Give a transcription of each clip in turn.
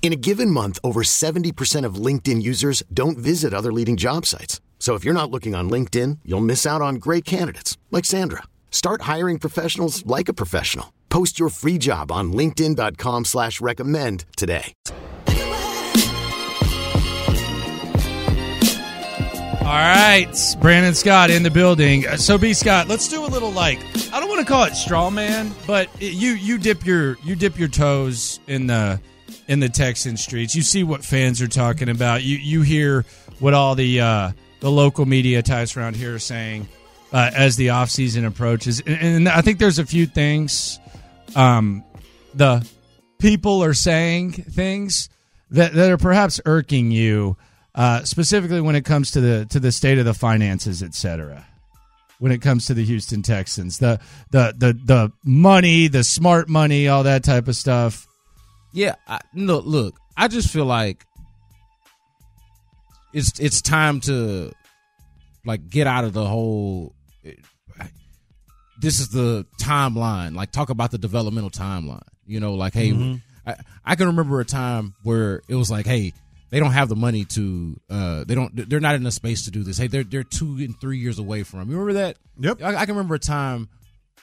In a given month, over 70% of LinkedIn users don't visit other leading job sites. So if you're not looking on LinkedIn, you'll miss out on great candidates like Sandra. Start hiring professionals like a professional. Post your free job on LinkedIn.com slash recommend today. All right, Brandon Scott in the building. Uh, So, B Scott, let's do a little like I don't want to call it straw man, but you you dip your you dip your toes in the in the Texan streets. You see what fans are talking about. You you hear what all the uh, the local media types around here are saying uh, as the off season approaches, and, and I think there's a few things. Um, the people are saying things that, that are perhaps irking you, uh, specifically when it comes to the to the state of the finances, et cetera. When it comes to the Houston Texans, the the the the money, the smart money, all that type of stuff. Yeah, I, look, look. I just feel like it's it's time to like get out of the whole. This is the timeline. Like talk about the developmental timeline. You know, like hey, I, I can remember a time where it was like, hey, they don't have the money to. uh They don't. They're not in a space to do this. Hey, they're they're two and three years away from. You remember that? Yep. I, I can remember a time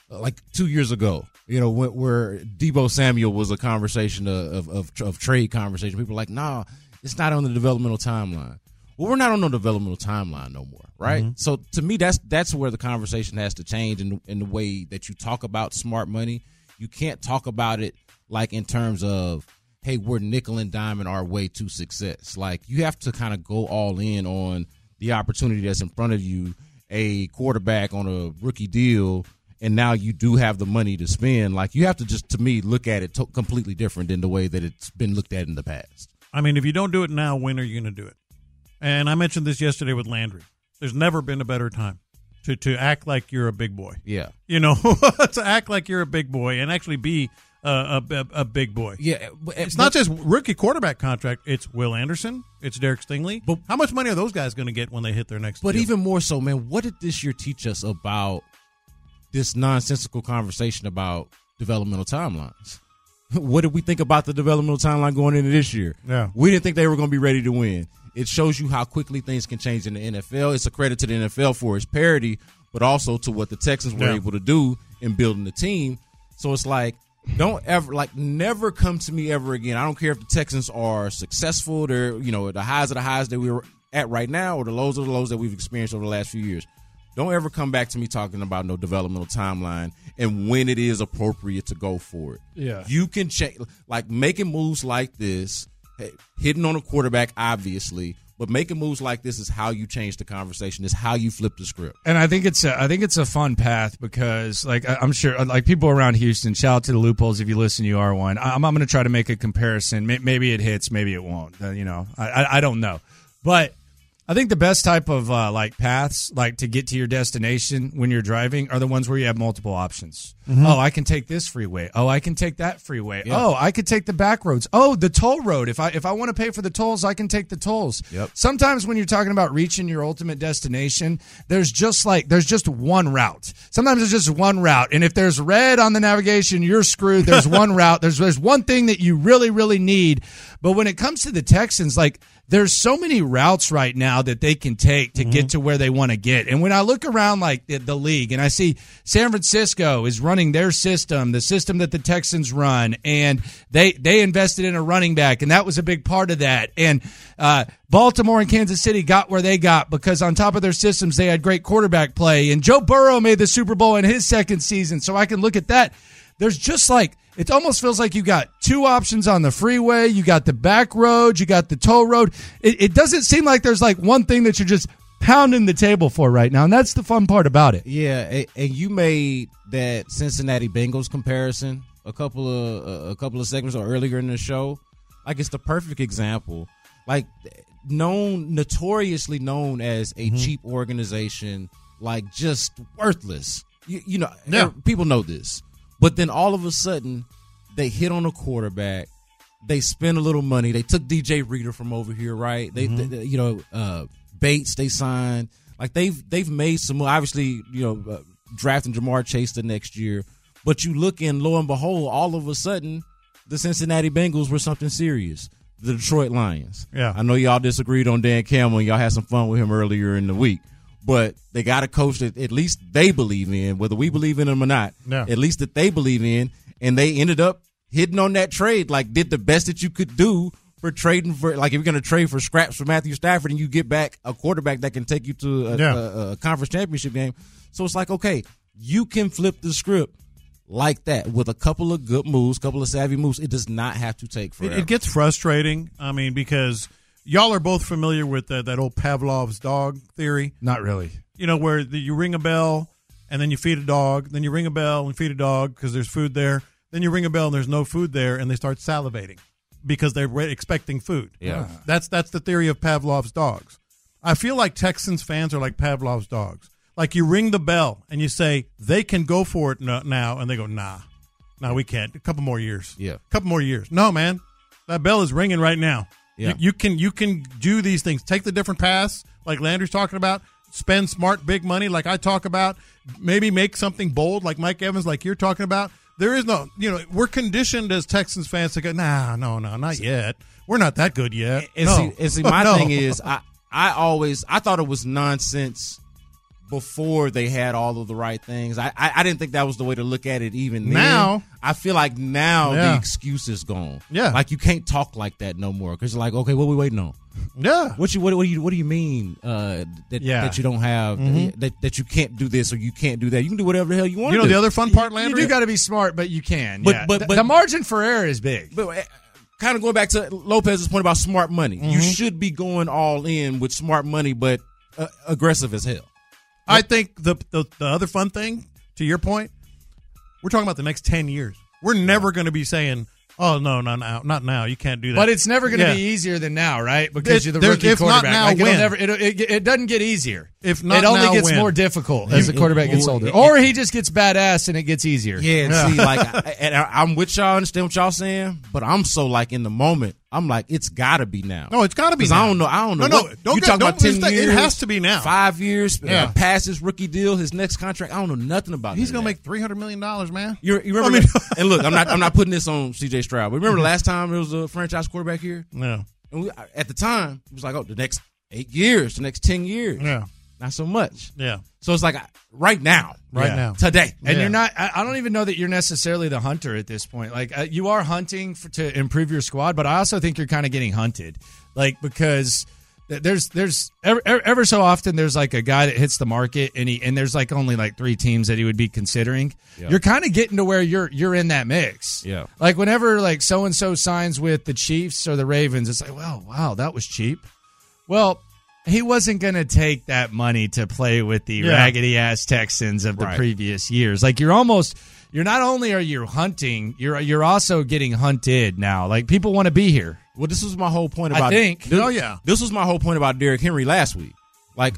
like two years ago, you know, where, where Deebo Samuel was a conversation of, of, of trade conversation. People were like, nah, it's not on the developmental timeline. Well, we're not on the developmental timeline no more, right? Mm-hmm. So to me, that's that's where the conversation has to change in, in the way that you talk about smart money. You can't talk about it like in terms of, hey, we're nickel and diamond our way to success. Like you have to kind of go all in on the opportunity that's in front of you, a quarterback on a rookie deal and now you do have the money to spend. Like you have to just, to me, look at it to- completely different than the way that it's been looked at in the past. I mean, if you don't do it now, when are you going to do it? And I mentioned this yesterday with Landry. There's never been a better time to to act like you're a big boy. Yeah, You know, to act like you're a big boy and actually be a, a, a- big boy. yeah. Eh, but- It's not just rookie quarterback contract. It's Will Anderson. It's Derek Stingley. But- how much money are those guys going to get when they hit their next? But deal? even more so, man, what did this year teach us about this nonsensical conversation about developmental timelines? what did we think about the developmental timeline going into this year? Yeah. We didn't think they were going to be ready to win. It shows you how quickly things can change in the NFL. It's a credit to the NFL for its parity, but also to what the Texans were Yeah. able to do in building the team. So it's like, don't ever like never come to me ever again. I don't care if the Texans are successful, they're you know, the highs of the highs that we're at right now or the lows of the lows that we've experienced over the last few years. Don't ever come back to me talking about no developmental timeline and when it is appropriate to go for it. Yeah. You can check like making moves like this, hitting on a quarterback, obviously, but making moves like this is how you change the conversation. Is how you flip the script. and I think it's a, I think it's a fun path because like I'm sure like people around Houston. Shout out to the loopholes if you listen, you are one. I'm, I'm going to try to make a comparison. Maybe it hits, maybe it won't. Uh, you know, I, I I don't know, but I think the best type of uh, like paths, like to get to your destination when you're driving, are the ones where you have multiple options. Oh, I can take this freeway. Oh, I can take that freeway. Oh, I could take the back roads. Oh, the toll road. If I if I want to pay for the tolls, I can take the tolls. Yep. Sometimes when you're talking about reaching your ultimate destination, there's just like there's just one route. Sometimes there's just one route, and if there's red on the navigation, you're screwed. There's one route. There's there's one thing that you really really need. But when it comes to the Texans, like there's so many routes right now that they can take to get to where they want to get. And when I look around like the, the league and I see San Francisco is running their system, the system that the Texans run, and they they invested in a running back, and that was a big part of that. And uh, Baltimore and Kansas City got where they got because on top of their systems, they had great quarterback play. And Joe Burrow made the Super Bowl in his second season, so I can look at that. there's just like it almost feels like you got two options on the freeway. You got the back road, you got the toll road. It, it doesn't seem like there's like one thing that you're just pounding the table for right now, and that's the fun part about it. Yeah, and, you made that Cincinnati Bengals comparison a couple of a couple of segments or earlier in the show. Like it's the perfect example. Like known, notoriously known as a Mm-hmm. cheap organization, like just worthless. You, you know, Yeah. people know this. But then all of a sudden, they hit on a quarterback. They spend a little money. They took DJ Reader from over here, right? They, Mm-hmm. they- you know, uh, Bates they signed. Like they've they've made some. Obviously, you know, uh, drafting Ja'Marr Chase the next year. But you look and lo and behold, all of a sudden, the Cincinnati Bengals were something serious. The Detroit Lions. Yeah. I know y'all disagreed on Dan Campbell. and Y'all had some fun with him earlier in the week. But they got a coach that at least they believe in, whether we believe in them or not. Yeah. At least that they believe in, and they ended up hitting on that trade. Like did the best that you could do for trading for. Like if you're going to trade for scraps for Matthew Stafford, and you get back a quarterback that can take you to a, Yeah. a, a conference championship game. So it's like okay, you can flip the script like that with a couple of good moves, couple of savvy moves. It does not have to take It, forever. it gets frustrating. I mean, because y'all are both familiar with that that old Pavlov's dog theory. Not really. You know, where the, you ring a bell and then you feed a dog, then you ring a bell and feed a dog because there's food there. Then you ring a bell and there's no food there, and they start salivating because they're re- expecting food. Yeah. Ah. that's that's the theory of Pavlov's dogs. I feel like Texans fans are like Pavlov's dogs. Like you ring the bell and you say they can go for it no- now, and they go, nah, nah we can't. A couple more years. Yeah. a couple more years. No, man, that bell is ringing right now. Yeah. You, you can you can do these things. Take the different paths, like Landry's talking about. Spend smart, big money, like I talk about. Maybe make something bold, like Mike Evans, like you're talking about. There is no, you know, we're conditioned as Texans fans to go, nah, no, no, not yet. We're not that good yet. And, no. see, and see, my No. thing is, I I always I thought it was nonsense before they had all of the right things. I I, I didn't think that was the way to look at it. Even then. Now- I feel like now Yeah. the excuse is gone. Yeah. like you can't talk like that no more because you're like, okay, what we waiting on? yeah, What you what, what do you what do you mean uh, that Yeah. that you don't have that that you can't do this or you can't do that? You can do whatever the hell you want. you know to the other fun part, You do got to be smart, but you can. But- yeah. but- The- but- the margin for error is big. But uh, kind of going back to Lopez's point about smart money, Mm-hmm. you should be going all in with smart money, but uh, aggressive as hell. I think the, the the other fun thing, to your point, we're talking about the next ten years. We're never going to be saying, "Oh no, not now, not now. You can't do that." But it's never going to Yeah. be easier than now, right? Because It- you're the there- rookie if not quarterback. now, like it'll never, it, it, it doesn't get easier. If not it only now, gets when? more difficult as You- the quarterback gets older, it- or he just gets badass and it gets easier. Yeah, and see, like, I, and I, I'm with y'all, understand what y'all saying, but I'm so like in the moment. I'm like, it's got to be now. No, it's gotta be. now. I don't know. I don't know. No, no, what- don't you get- talking about ten mistake- it has to be now. Five years. Yeah. Uh, past his rookie deal, his next contract. I don't know nothing about. he's of to make three hundred million dollars, man. You, you remember? I mean- and look, I'm not. I'm not putting this on C.J. Stroud. But remember the last time there was a franchise quarterback here, No, and we, at the time it was like, oh, the next eight years, the next ten years. yeah, Not so much. yeah, So it's like right now, right Yeah. now. today. And Yeah. you're not. I I don't even know that you're necessarily the hunter at this point. Like uh, you are hunting for, to improve your squad, but I also think you're kind of getting hunted, like because there's there's ever, ever ever so often there's like a guy that hits the market and he and there's like only like three teams that he would be considering. You're kind of getting to where you're you're in that mix. Yeah. Like whenever like so and so signs with the Chiefs or the Ravens, it's like, well, wow, that was cheap. Well, he wasn't going to take that money to play with the Yeah. raggedy ass Texans of the Right. previous years. Like you're almost you're not only are you hunting, you're you're also getting hunted now. Like people want to be here. Well, this was my whole point I about. think. This, Oh, yeah. This was my whole point about Derrick Henry last week. Like,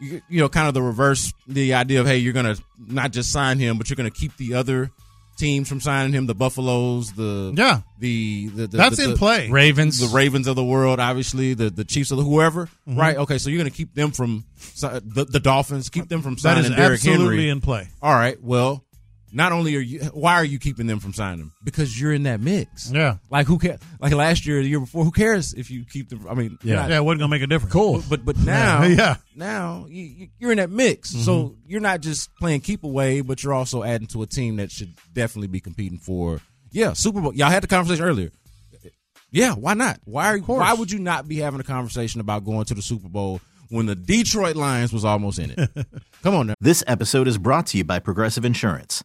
you, you know, kind of the reverse, the idea of hey, you're gonna not just sign him, but you're gonna keep the other teams from signing him, the Buffaloes, the Yeah. the, the, the That's the, in the- play. Ravens. the Ravens of the world, obviously the the Chiefs of the whoever, Mm-hmm. right? Okay, so you're gonna keep them from the the Dolphins, keep them from signing is Derrick absolutely Henry. in play. All right, well. Not only are you, why are you keeping them from signing them Because you're in that mix. Yeah. Like who cares? Like last year, the year before, who cares if you keep them? I mean, Yeah. not- Yeah, it wasn't going to make a difference. Cool. but but now, Yeah. Yeah. now you, you- you're in that mix. Mm-hmm. So you're not just playing keep away, but you're also adding to a team that should definitely be competing for. Yeah, Super Bowl. Y'all had the conversation earlier. Yeah, why not? Why are, course. why would you not be having a conversation about going to the Super Bowl when the Detroit Lions was almost in it? Come on now. This episode is brought to you by Progressive Insurance.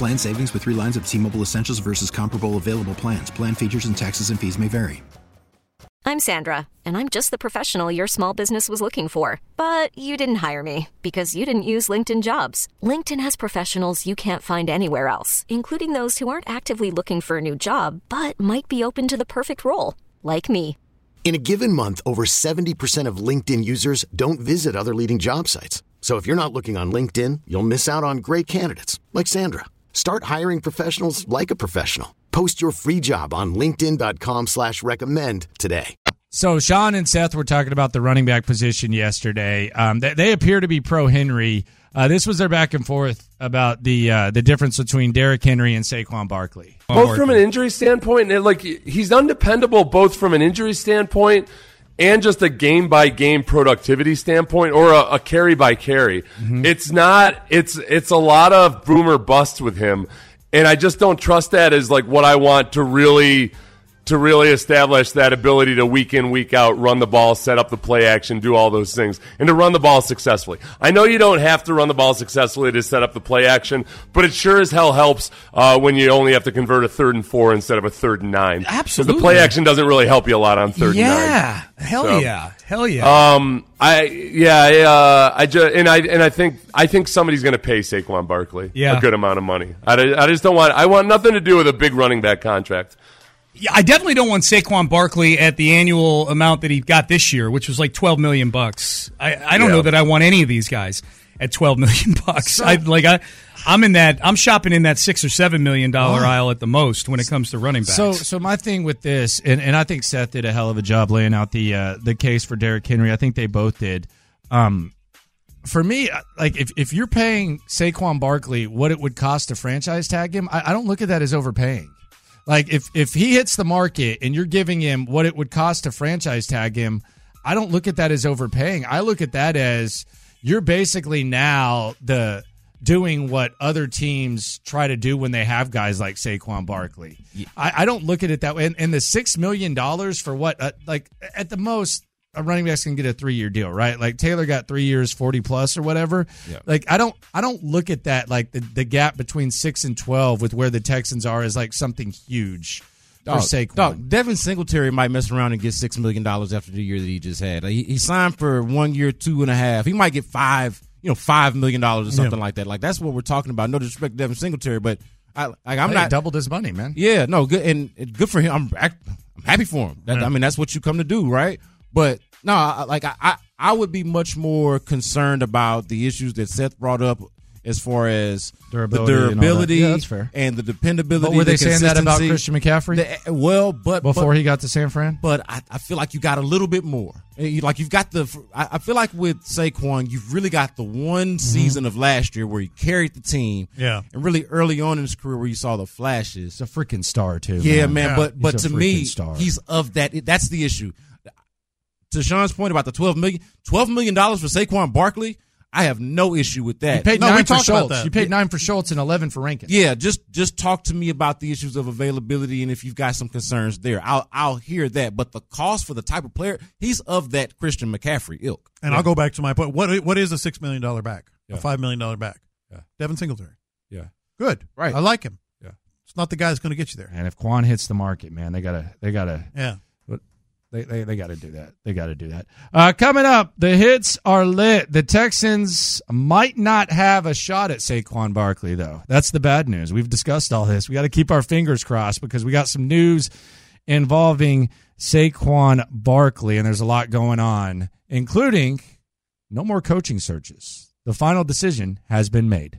Plan savings with 3 lines of T-Mobile Essentials versus comparable available plans. Plan features and taxes and fees may vary. I'm Sandra, and I'm just the professional your small business was looking for. But you didn't hire me because you didn't use LinkedIn jobs. LinkedIn has professionals you can't find anywhere else, including those who aren't actively looking for a new job but might be open to the perfect role, like me. In a given month, over 70% of LinkedIn users don't visit other leading job sites. So if you're not looking on LinkedIn, you'll miss out on great candidates like Sandra. Start hiring professionals like a professional. Post your free job on linkedin.com slash recommend today. So Sean and Seth were talking about the running back position yesterday. Um, they, they appear to be pro Henry. Uh, this was their back and forth about the uh, the difference between Derrick Henry and Saquon Barkley. Both from an injury standpoint, and like he's undependable both from an injury standpoint and just a game by game productivity standpoint or a, a carry by carry. Mm-hmm. It's not. It's it's a lot of boomer bust with him, and I just don't trust that as like what I want to really to really establish that ability to week in, week out, run the ball, set up the play action, do all those things, and to run the ball successfully. I know you don't have to run the ball successfully to set up the play action, but it sure as hell helps uh, when you only have to convert a third and four instead of a third and nine. Because Absolutely. the play action doesn't really help you a lot on third and nine. Yeah, hell So- yeah, hell yeah. Um, I yeah, I, uh, I just and I and I think I think somebody's going to pay Saquon Barkley Yeah. a good amount of money. I, I just don't want. I want nothing to do with a big running back contract. Yeah, I definitely don't want Saquon Barkley at the annual amount that he got this year, which was like twelve million bucks. I, I don't Yeah. know that I want any of these guys at twelve million bucks. I like I, I'm in that. I'm shopping in that six or seven million dollar aisle at the most when it comes to running backs. So, so my thing with this, and, and I think Seth did a hell of a job laying out the uh, the case for Derrick Henry. I think they both did. Um, for me, uh, like if, if you're paying Saquon Barkley what it would cost to franchise tag him, I, I don't look at that as overpaying. Like if if he hits the market and you're giving him what it would cost to franchise tag him, I don't look at that as overpaying. I look at that as you're basically now the doing what other teams try to do when they have guys like Saquon Barkley. I, I don't look at it that way. And, and the six million dollars for what, uh, like at the most, a running back's can get a three year deal, right? Like Taylor got three years, forty plus or whatever. Like I don't, I don't look at that like the, the gap between six and twelve with where the Texans are is like something huge for Saquon. dog, Devin Singletary might mess around and get six million dollars after the year that he just had. Like, he, he signed for one year, two and a half. He might get five, you know, five million dollars or something like that. Like that's what we're talking about. No disrespect to Devin Singletary, but I like I'm Hey, not doubled his money, man. Yeah, no, good and, and good for him. I'm act- I'm happy for him. That, I mean, that's what you come to do, right? But no, I, like I, I I would be much more concerned about the issues that Seth brought up as far as Durability the and that. durability Yeah, that's fair. and the dependability. But were they the saying that about. Christian McCaffrey The- well, but before but, he got to San Fran? but I, I feel like you got a little bit more. Eh, Like you've got the. I I feel like with Saquon, you've really got the one season of last year where he carried the team. Yeah. and really early on in his career where you saw the flashes. He's a freaking star too. Yeah, man. Yeah. But but a to me, star. he's of that. That's the issue. To Sean's point about the twelve million, twelve million dollars for Saquon Barkley, I have no issue with that. You paid No, we nine for talked about Schultz. that. You paid nine for Schultz and eleven for Rankin. yeah, just just talk to me about the issues of availability and if you've got some concerns there, I'll I'll hear that. But the cost for the type of player, he's of that Christian McCaffrey ilk. And I'll go back to my point. What what is a six million dollar back? A five million dollar back? Yeah. Devin Singletary. Yeah. Good. Right. I like him. Yeah. It's not the guy that's going to get you there. And if Quan hits the market, man, they gotta they gotta Yeah. They they, they got to do that. They got to do that. Uh, coming up, the hits are lit. The Texans might not have a shot at Saquon Barkley, though. That's the bad news. We've discussed all this. We got to keep our fingers crossed because we got some news involving Saquon Barkley, and there's a lot going on, including no more coaching searches. The final decision has been made.